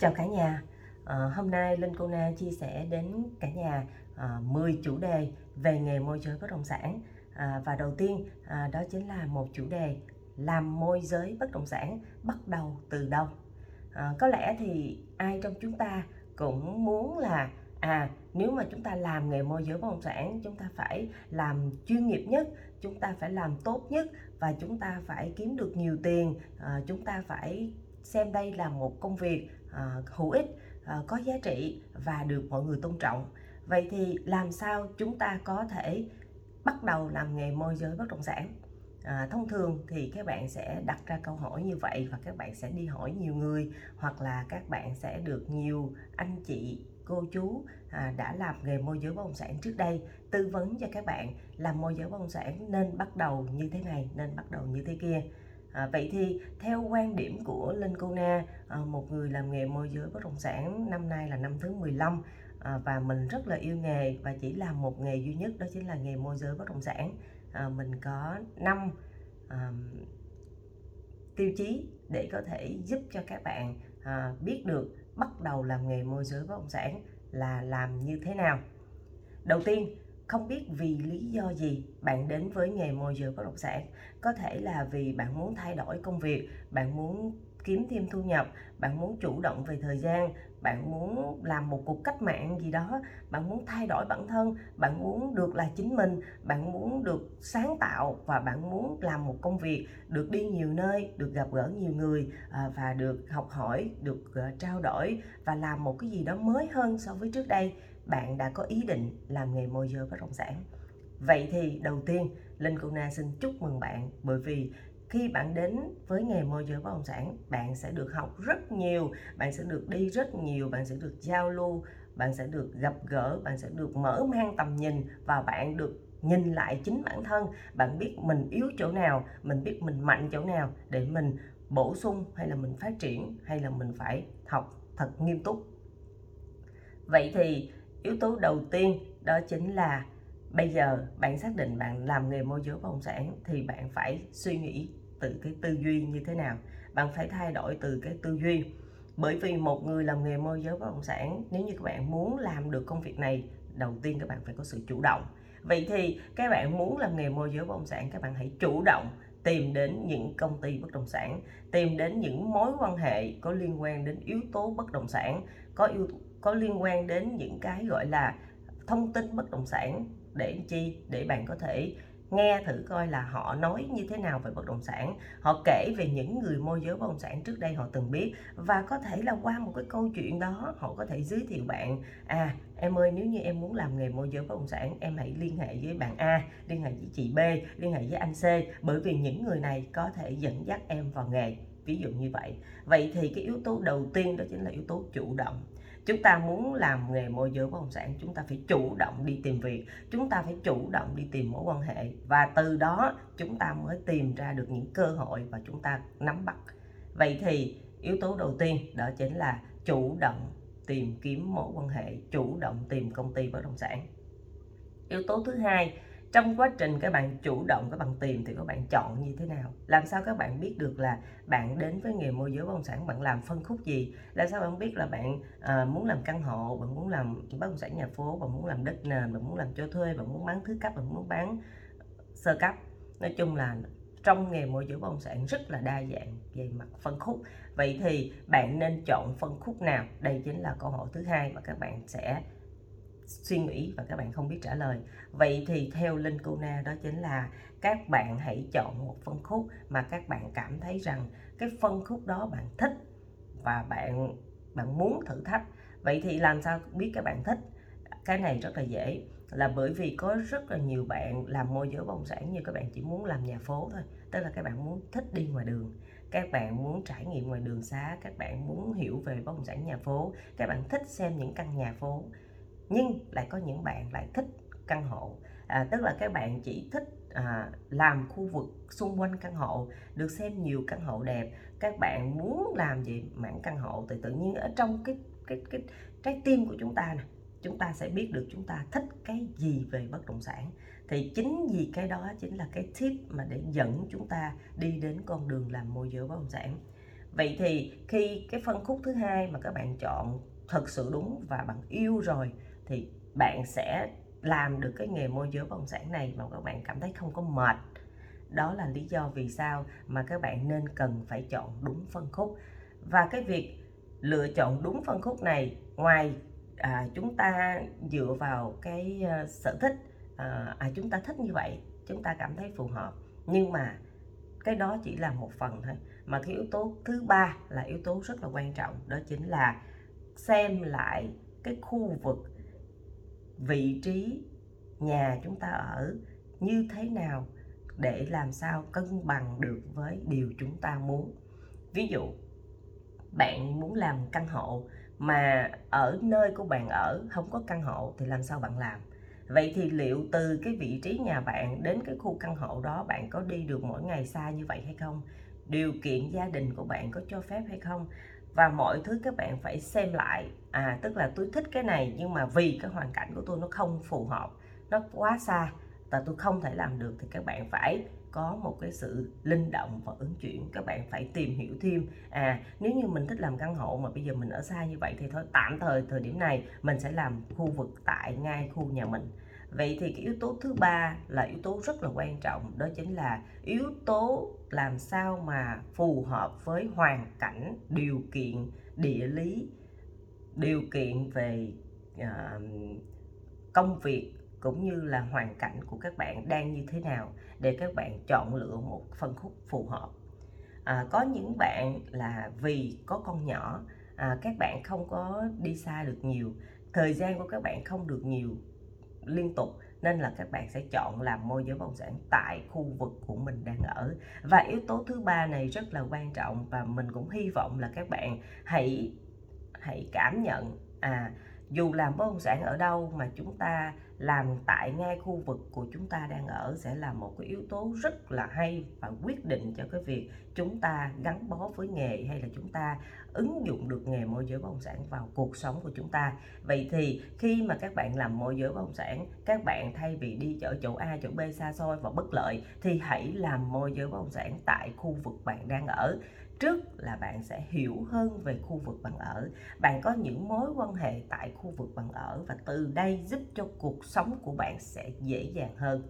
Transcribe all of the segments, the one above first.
Chào cả nhà, à, hôm nay Linh Cô Na chia sẻ đến cả nhà ờ, à, 10 chủ đề về nghề môi giới bất động sản. À, và đầu tiên à, đó chính là một chủ đề làm môi giới bất động sản bắt đầu từ đâu. À, có lẽ thì ai trong chúng ta cũng muốn là à nếu mà chúng ta làm nghề môi giới bất động sản chúng ta phải làm chuyên nghiệp nhất chúng ta phải làm tốt nhất và chúng ta phải kiếm được nhiều tiền. À, chúng ta phải xem đây là một công việc À, hữu ích à, có giá trị và được mọi người tôn trọng. Vậy thì làm sao chúng ta có thể bắt đầu làm nghề môi giới bất động sản? À, thông thường thì các bạn sẽ đặt ra câu hỏi như vậy và các bạn sẽ đi hỏi nhiều người hoặc là các bạn sẽ được nhiều anh chị cô chú à, đã làm nghề môi giới bất động sản trước đây tư vấn cho các bạn làm môi giới bất động sản nên bắt đầu như thế này nên bắt đầu như thế kia. À, vậy thì theo quan điểm của Linh Cô Na, à, một người làm nghề môi giới bất động sản năm nay là năm thứ 15 à, và mình rất là yêu nghề và chỉ làm một nghề duy nhất đó chính là nghề môi giới bất động sản. À, mình có 5 à, tiêu chí để có thể giúp cho các bạn à, biết được bắt đầu làm nghề môi giới bất động sản là làm như thế nào. Đầu tiên không biết vì lý do gì bạn đến với nghề môi giới bất động sản. Có thể là vì bạn muốn thay đổi công việc, bạn muốn kiếm thêm thu nhập, bạn muốn chủ động về thời gian, bạn muốn làm một cuộc cách mạng gì đó, bạn muốn thay đổi bản thân, bạn muốn được là chính mình, bạn muốn được sáng tạo và bạn muốn làm một công việc, được đi nhiều nơi, được gặp gỡ nhiều người à, và được học hỏi, được ờ, trao đổi và làm một cái gì đó mới hơn so với trước đây bạn đã có ý định làm nghề môi giới bất động sản. Vậy thì đầu tiên, linh cô na xin chúc mừng bạn, bởi vì khi bạn đến với nghề môi giới bất động sản, bạn sẽ được học rất nhiều, bạn sẽ được đi rất nhiều, bạn sẽ được giao lưu, bạn sẽ được gặp gỡ, bạn sẽ được mở mang tầm nhìn và bạn được nhìn lại chính bản thân. Bạn biết mình yếu chỗ nào, mình biết mình mạnh chỗ nào để mình bổ sung hay là mình phát triển hay là mình phải học thật nghiêm túc. Vậy thì yếu tố đầu tiên đó chính là bây giờ bạn xác định bạn làm nghề môi giới bất động sản thì bạn phải suy nghĩ từ cái tư duy như thế nào. Bạn phải thay đổi từ cái tư duy. Bởi vì một người làm nghề môi giới bất động sản, nếu như các bạn muốn làm được công việc này, đầu tiên các bạn phải có sự chủ động. Vậy thì các bạn muốn làm nghề môi giới bất động sản, các bạn hãy chủ động tìm đến những công ty bất động sản, tìm đến những mối quan hệ có liên quan đến yếu tố bất động sản, có yếu có liên quan đến những cái gọi là thông tin bất động sản để chi? Để bạn có thể nghe thử coi là họ nói như thế nào về bất động sản. Họ kể về những người môi giới bất động sản trước đây họ từng biết. Và có thể là qua một cái câu chuyện đó, họ có thể giới thiệu bạn à em ơi, nếu như em muốn làm nghề môi giới bất động sản, em hãy liên hệ với bạn A, liên hệ với chị B, liên hệ với anh C, bởi vì những người này có thể dẫn dắt em vào nghề. Ví dụ như vậy. Vậy thì cái yếu tố đầu tiên đó chính là yếu tố chủ động chúng ta muốn làm nghề môi giới bất động sản, chúng ta phải chủ động đi tìm việc, chúng ta phải chủ động đi tìm mối quan hệ. Và từ đó, chúng ta mới tìm ra được những cơ hội và chúng ta nắm bắt. Vậy thì, yếu tố đầu tiên đó chính là chủ động tìm kiếm mối quan hệ, chủ động tìm công ty bất động sản. Yếu tố thứ hai trong quá trình các bạn chủ động các bạn tìm thì các bạn chọn như thế nào? Làm sao các bạn biết được là bạn đến với nghề môi giới bất động sản bạn làm phân khúc gì? Làm sao bạn biết là bạn à, muốn làm căn hộ bạn muốn làm bất động sản nhà phố bạn muốn làm đất nền bạn muốn làm cho thuê bạn muốn bán thứ cấp bạn muốn bán sơ cấp? Nói chung là trong nghề môi giới bất động sản rất là đa dạng về mặt phân khúc. Vậy thì bạn nên chọn phân khúc nào? Đây chính là câu hỏi thứ hai mà các bạn sẽ suy nghĩ và các bạn không biết trả lời. Vậy thì theo linh cô na, đó chính là các bạn hãy chọn một phân khúc mà các bạn cảm thấy rằng cái phân khúc đó bạn thích và bạn bạn muốn thử thách. Vậy thì làm sao biết các bạn thích? Cái này rất là dễ, là bởi vì có rất là nhiều bạn làm môi giới bông sản như các bạn chỉ muốn làm nhà phố thôi, tức là các bạn muốn thích đi ngoài đường. Các bạn muốn trải nghiệm ngoài đường xá các bạn muốn hiểu về bất động sản nhà phố, các bạn thích xem những căn nhà phố nhưng lại có những bạn lại thích căn hộ. À, tức là các bạn chỉ thích à, làm khu vực xung quanh căn hộ được xem nhiều căn hộ đẹp. Các bạn muốn làm gì mảng căn hộ thì tự nhiên ở trong cái cái cái trái tim của chúng ta nè chúng ta sẽ biết được chúng ta thích cái gì về bất động sản. Thì chính vì cái đó chính là cái tip mà để dẫn chúng ta đi đến con đường làm môi giới bất động sản. Vậy thì khi cái phân khúc thứ hai mà các bạn chọn thật sự đúng và bạn yêu rồi thì bạn sẽ làm được cái nghề môi giới bất động sản này mà các bạn cảm thấy không có mệt. Đó là lý do vì sao mà các bạn nên cần phải chọn đúng phân khúc. Và cái việc lựa chọn đúng phân khúc này ngoài à, chúng ta dựa vào cái uh, sở thích à, à chúng ta thích như vậy chúng ta cảm thấy phù hợp. Nhưng mà cái đó chỉ là một phần thôi. Mà cái yếu tố thứ ba là yếu tố rất là quan trọng đó chính là xem lại cái khu vực vị trí nhà chúng ta ở như thế nào để làm sao cân bằng được với điều chúng ta muốn. Ví dụ, bạn muốn làm căn hộ mà ở nơi của bạn ở không có căn hộ thì làm sao bạn làm? Vậy thì liệu từ cái vị trí nhà bạn đến cái khu căn hộ đó bạn có đi được mỗi ngày xa như vậy hay không? Điều kiện gia đình của bạn có cho phép hay không? Và mọi thứ các bạn phải xem lại. À tức là tôi thích cái này nhưng mà vì cái hoàn cảnh của tôi nó không phù hợp, nó quá xa và tôi không thể làm được thì các bạn phải có một cái sự linh động và ứng chuyển. Các bạn phải tìm hiểu thêm. À nếu như mình thích làm căn hộ mà bây giờ mình ở xa như vậy thì thôi, tạm thời thời điểm này mình sẽ làm khu vực tại ngay khu nhà mình vậy thì cái yếu tố thứ ba là yếu tố rất là quan trọng đó chính là yếu tố làm sao mà phù hợp với hoàn cảnh điều kiện địa lý điều kiện về uh, công việc cũng như là hoàn cảnh của các bạn đang như thế nào để các bạn chọn lựa một phân khúc phù hợp. À, có những bạn là vì có con nhỏ à, các bạn không có đi xa được nhiều thời gian của các bạn không được nhiều liên tục, nên là các bạn sẽ chọn làm môi giới bất động sản tại khu vực của mình đang ở. Và yếu tố thứ ba này rất là quan trọng và mình cũng hy vọng là các bạn hãy hãy cảm nhận à dù làm bất động sản ở đâu mà chúng ta làm tại ngay khu vực của chúng ta đang ở sẽ là một cái yếu tố rất là hay và quyết định cho cái việc chúng ta gắn bó với nghề hay là chúng ta ứng dụng được nghề môi giới bất động sản vào cuộc sống của chúng ta. Vậy thì khi mà các bạn làm môi giới bất động sản, các bạn thay vì đi ở chỗ A, chỗ B xa xôi và bất lợi thì hãy làm môi giới bất động sản tại khu vực bạn đang ở trước là bạn sẽ hiểu hơn về khu vực bạn ở. Bạn có những mối quan hệ tại khu vực bạn ở và từ đây giúp cho cuộc sống của bạn sẽ dễ dàng hơn.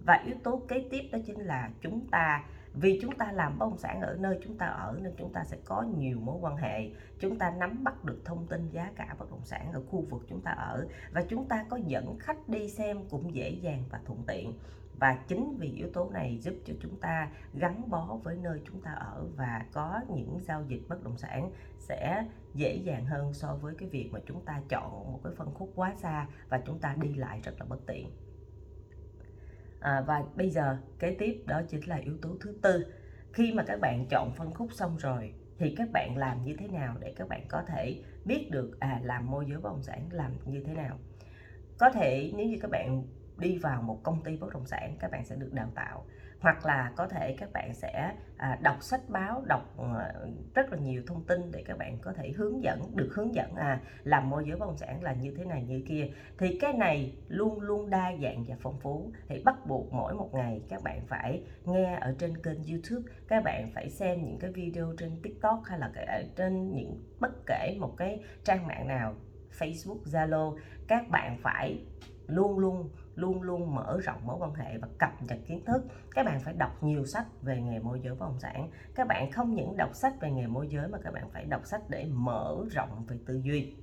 Và yếu tố kế tiếp đó chính là chúng ta vì chúng ta làm bất động sản ở nơi chúng ta ở nên chúng ta sẽ có nhiều mối quan hệ. Chúng ta nắm bắt được thông tin giá cả bất động sản ở khu vực chúng ta ở và chúng ta có dẫn khách đi xem cũng dễ dàng và thuận tiện. Và chính vì yếu tố này giúp cho chúng ta gắn bó với nơi chúng ta ở và có những giao dịch bất động sản sẽ dễ dàng hơn so với cái việc mà chúng ta chọn một cái phân khúc quá xa và chúng ta đi lại rất là bất tiện à, và bây giờ kế tiếp đó chính là yếu tố thứ tư. Khi mà các bạn chọn phân khúc xong rồi thì các bạn làm như thế nào để các bạn có thể biết được à làm môi giới bất động sản làm như thế nào? Có thể nếu như các bạn đi vào một công ty bất động sản các bạn sẽ được đào tạo hoặc là có thể các bạn sẽ à, đọc sách báo đọc à, rất là nhiều thông tin để các bạn có thể hướng dẫn được hướng dẫn à làm môi giới bất động sản là như thế này như kia. Thì cái này luôn luôn đa dạng và phong phú. Thì bắt buộc mỗi một ngày các bạn phải nghe ở trên kênh YouTube các bạn phải xem những cái video trên TikTok hay là ở à, trên những bất kể một cái trang mạng nào Facebook Zalo các bạn phải luôn luôn luôn luôn mở rộng mối quan hệ và cập nhật kiến thức. Các bạn phải đọc nhiều sách về nghề môi giới bất động sản. Các bạn không những đọc sách về nghề môi giới mà các bạn phải đọc sách để mở rộng về tư duy.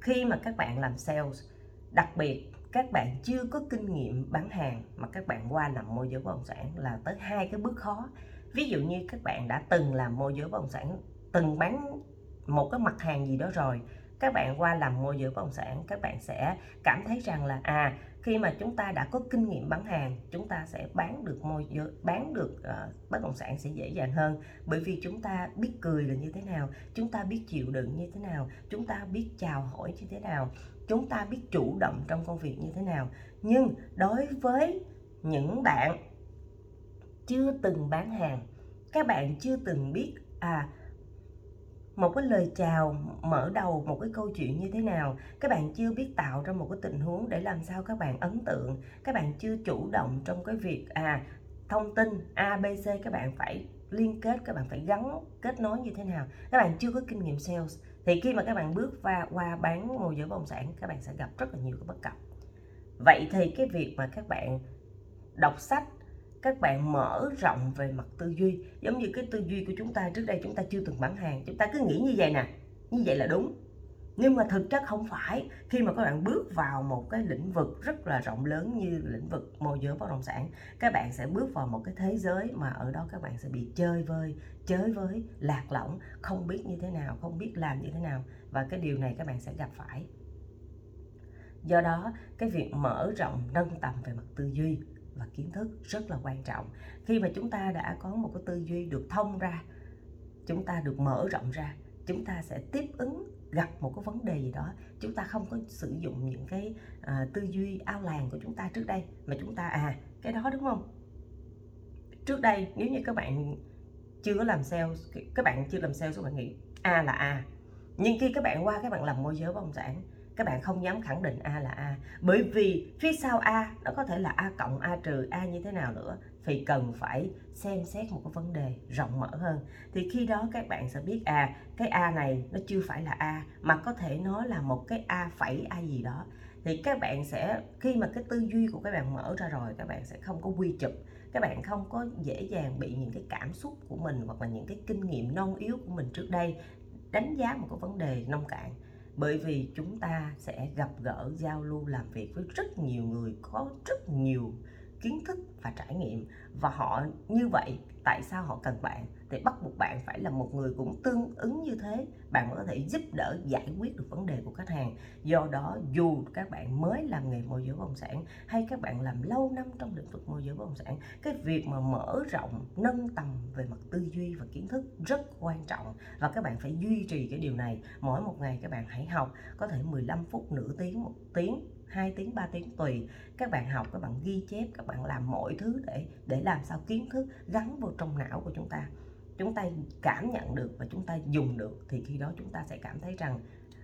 Khi mà các bạn làm sales, đặc biệt các bạn chưa có kinh nghiệm bán hàng mà các bạn qua làm môi giới bất động sản là tới hai cái bước khó. Ví dụ như các bạn đã từng làm môi giới bất động sản, từng bán một cái mặt hàng gì đó rồi các bạn qua làm môi giới bất động sản các bạn sẽ cảm thấy rằng là à khi mà chúng ta đã có kinh nghiệm bán hàng chúng ta sẽ bán được môi giới bán được uh, bất động sản sẽ dễ dàng hơn. Bởi vì chúng ta biết cười là như thế nào chúng ta biết chịu đựng như thế nào chúng ta biết chào hỏi như thế nào chúng ta biết chủ động trong công việc như thế nào. Nhưng đối với những bạn chưa từng bán hàng các bạn chưa từng biết à một cái lời chào mở đầu một cái câu chuyện như thế nào? Các bạn chưa biết tạo ra một cái tình huống để làm sao các bạn ấn tượng, các bạn chưa chủ động trong cái việc à thông tin abc các bạn phải liên kết, các bạn phải gắn kết nối như thế nào? Các bạn chưa có kinh nghiệm sales thì khi mà các bạn bước qua qua bán môi giới bất động sản, các bạn sẽ gặp rất là nhiều cái bất cập. Vậy thì cái việc mà các bạn đọc sách các bạn mở rộng về mặt tư duy. Giống như cái tư duy của chúng ta, trước đây chúng ta chưa từng bán hàng. Chúng ta cứ nghĩ như vậy nè. Như vậy là đúng. Nhưng mà thực chất không phải. Khi mà các bạn bước vào một cái lĩnh vực rất là rộng lớn như lĩnh vực môi giới bất động sản, các bạn sẽ bước vào một cái thế giới mà ở đó các bạn sẽ bị chơi vơi chơi với, lạc lõng, không biết như thế nào, không biết làm như thế nào. Và cái điều này các bạn sẽ gặp phải. Do đó, cái việc mở rộng nâng tầm về mặt tư duy và kiến thức rất là quan trọng. Khi mà chúng ta đã có một cái tư duy được thông ra chúng ta được mở rộng ra chúng ta sẽ tiếp ứng gặp một cái vấn đề gì đó chúng ta không có sử dụng những cái à, tư duy ao làng của chúng ta trước đây mà chúng ta à cái đó đúng không? Trước đây nếu như các bạn chưa có làm sales các bạn chưa làm sales các bạn nghĩ a là a nhưng khi các bạn qua các bạn làm môi giới bất động sản các bạn không dám khẳng định A là A. Bởi vì phía sau A, nó có thể là A cộng A trừ A như thế nào nữa. Thì cần phải xem xét một cái vấn đề rộng mở hơn. Thì khi đó các bạn sẽ biết à cái A này nó chưa phải là A, mà có thể nó là một cái A phẩy, A gì đó. Thì các bạn sẽ, khi mà cái tư duy của các bạn mở ra rồi, các bạn sẽ không có quy chụp. Các bạn không có dễ dàng bị những cái cảm xúc của mình hoặc là những cái kinh nghiệm non yếu của mình trước đây đánh giá một cái vấn đề nông cạn bởi vì chúng ta sẽ gặp gỡ, giao lưu, làm việc với rất nhiều người, có rất nhiều kiến thức và trải nghiệm. Và họ, như vậy, tại sao họ cần bạn? Thì bắt buộc bạn phải là một người cũng tương ứng như thế. Bạn mới có thể giúp đỡ, giải quyết được vấn đề của khách hàng. Do đó, dù các bạn mới làm nghề môi giới bất động sản hay các bạn làm lâu năm trong lĩnh vực môi giới bất động sản, cái việc mà mở rộng, nâng tầm về mặt tư duy và kiến thức rất quan trọng. Và các bạn phải duy trì cái điều này. Mỗi một ngày các bạn hãy học, có thể 15 phút, nửa tiếng, một tiếng 2 tiếng 3 tiếng, tùy. Các bạn học, các bạn ghi chép, các bạn làm mọi thứ để để làm sao kiến thức gắn vào trong não của chúng ta chúng ta cảm nhận được và chúng ta dùng được, thì khi đó chúng ta sẽ cảm thấy rằng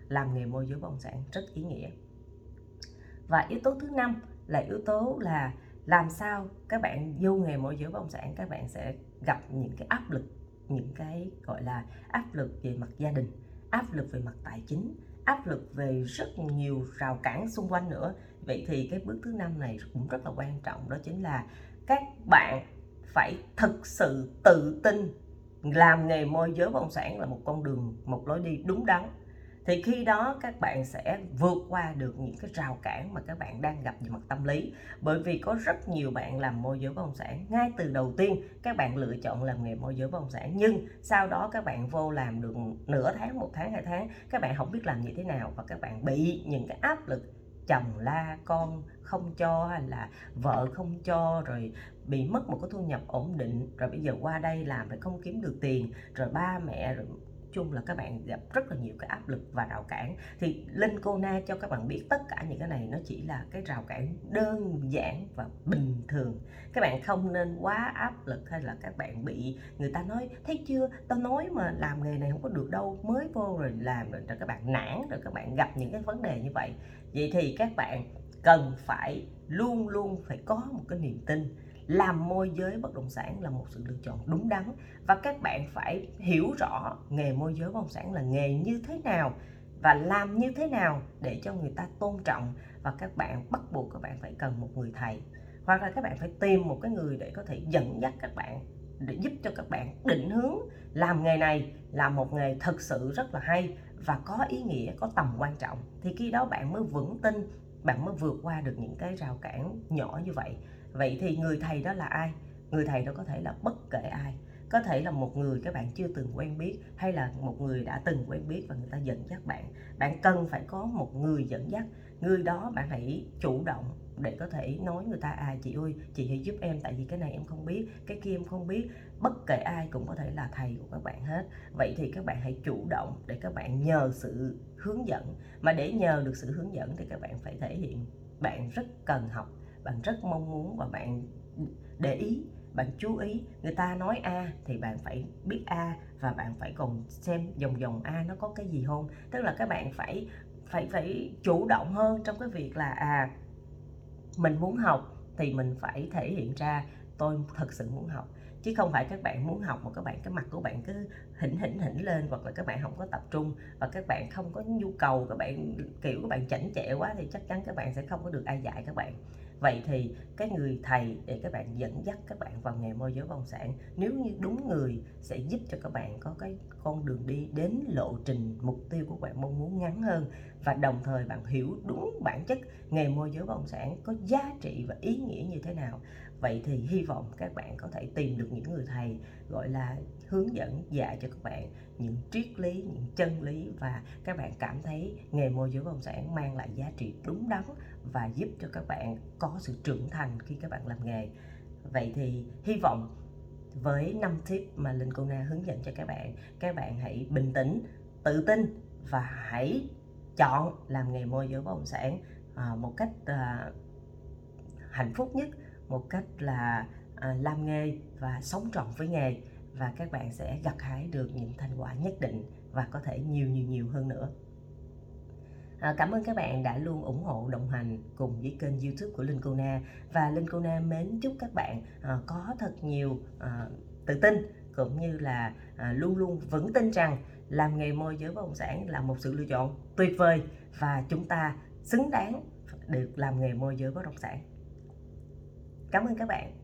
làm nghề môi giới bất động sản rất ý nghĩa. Và yếu tố thứ năm là yếu tố là làm sao các bạn vô nghề môi giới bất động sản, các bạn sẽ gặp những cái áp lực, những cái gọi là áp lực về mặt gia đình, áp lực về mặt tài chính, áp lực về rất nhiều rào cản xung quanh nữa. Vậy thì cái bước thứ năm này cũng rất là quan trọng, đó chính là các bạn phải thực sự tự tin làm nghề môi giới bất động sản là một con đường, một lối đi đúng đắn. Thì khi đó các bạn sẽ vượt qua được những cái rào cản mà các bạn đang gặp về mặt tâm lý. Bởi vì có rất nhiều bạn làm môi giới bất động sản. Ngay từ đầu tiên, các bạn lựa chọn làm nghề môi giới bất động sản. Nhưng sau đó các bạn vô làm được nửa tháng, một tháng, hai tháng, các bạn không biết làm như thế nào và các bạn bị những cái áp lực chồng la con không cho hay là vợ không cho rồi bị mất một cái thu nhập ổn định, rồi bây giờ qua đây làm rồi không kiếm được tiền, rồi ba mẹ rồi chung là các bạn gặp rất là nhiều cái áp lực và rào cản. Thì Linh Cô Na cho các bạn biết tất cả những cái này nó chỉ là cái rào cản đơn giản và bình thường. Các bạn không nên quá áp lực hay là các bạn bị người ta nói thấy chưa? Tao nói mà làm nghề này không có được đâu mới vô rồi làm rồi, rồi các bạn nản rồi các bạn gặp những cái vấn đề như vậy. Vậy thì các bạn cần phải luôn luôn phải có một cái niềm tin làm môi giới bất động sản là một sự lựa chọn đúng đắn và các bạn phải hiểu rõ nghề môi giới bất động sản là nghề như thế nào và làm như thế nào để cho người ta tôn trọng và các bạn bắt buộc các bạn phải cần một người thầy. Hoặc là các bạn phải tìm một cái người để có thể dẫn dắt các bạn, để giúp cho các bạn định hướng làm nghề này là một nghề thực sự rất là hay và có ý nghĩa, có tầm quan trọng. Thì khi đó bạn mới vững tin, bạn mới vượt qua được những cái rào cản nhỏ như vậy vậy thì người thầy đó là ai? Người thầy đó có thể là bất kể ai. Có thể là một người các bạn chưa từng quen biết, hay là một người đã từng quen biết và người ta dẫn dắt bạn. Bạn cần phải có một người dẫn dắt. Người đó bạn hãy chủ động để có thể nói người ta à chị ơi, chị hãy giúp em, tại vì cái này em không biết, cái kia em không biết. Bất kể ai cũng có thể là thầy của các bạn hết. Vậy thì các bạn hãy chủ động để các bạn nhờ sự hướng dẫn. Mà để nhờ được sự hướng dẫn thì các bạn phải thể hiện bạn rất cần học bạn rất mong muốn và bạn để ý, bạn chú ý. Người ta nói a thì bạn phải biết a và bạn phải còn xem dòng dòng a nó có cái gì không. Tức là các bạn phải phải phải chủ động hơn trong cái việc là à mình muốn học thì mình phải thể hiện ra tôi thật sự muốn học. Chứ không phải các bạn muốn học mà các bạn, cái mặt của bạn cứ hỉnh hỉnh hỉnh lên hoặc là các bạn không có tập trung và các bạn không có nhu cầu, các bạn, kiểu, các bạn chảnh chẹ quá thì chắc chắn các bạn sẽ không có được ai dạy các bạn vậy thì cái người thầy để các bạn dẫn dắt các bạn vào nghề môi giới bất động sản, nếu như đúng người sẽ giúp cho các bạn có cái con đường đi đến lộ trình mục tiêu của bạn mong muốn ngắn hơn. Và đồng thời bạn hiểu đúng bản chất nghề môi giới bất động sản có giá trị và ý nghĩa như thế nào vậy thì hy vọng các bạn có thể tìm được những người thầy, gọi là, hướng dẫn, dạy cho các bạn những triết lý, những chân lý và các bạn cảm thấy nghề môi giới bất động sản mang lại giá trị đúng đắn và giúp cho các bạn có sự trưởng thành khi các bạn làm nghề. Vậy thì hy vọng với 5 tip mà Linh Cô Na hướng dẫn cho các bạn các bạn hãy bình tĩnh, tự tin và hãy chọn làm nghề môi giới bất động sản à, một cách à, hạnh phúc nhất một cách là à, làm nghề và sống trọn với nghề và các bạn sẽ gặt hái được những thành quả nhất định và có thể nhiều nhiều nhiều hơn nữa. À, cảm ơn các bạn đã luôn ủng hộ đồng hành cùng với kênh youtube của Linh Cô Na. Và Linh Cô Na mến chúc các bạn à, có thật nhiều à, tự tin cũng như là à, luôn luôn vững tin rằng làm nghề môi giới bất động sản là một sự lựa chọn tuyệt vời và chúng ta xứng đáng được làm nghề môi giới bất động sản cảm ơn các bạn.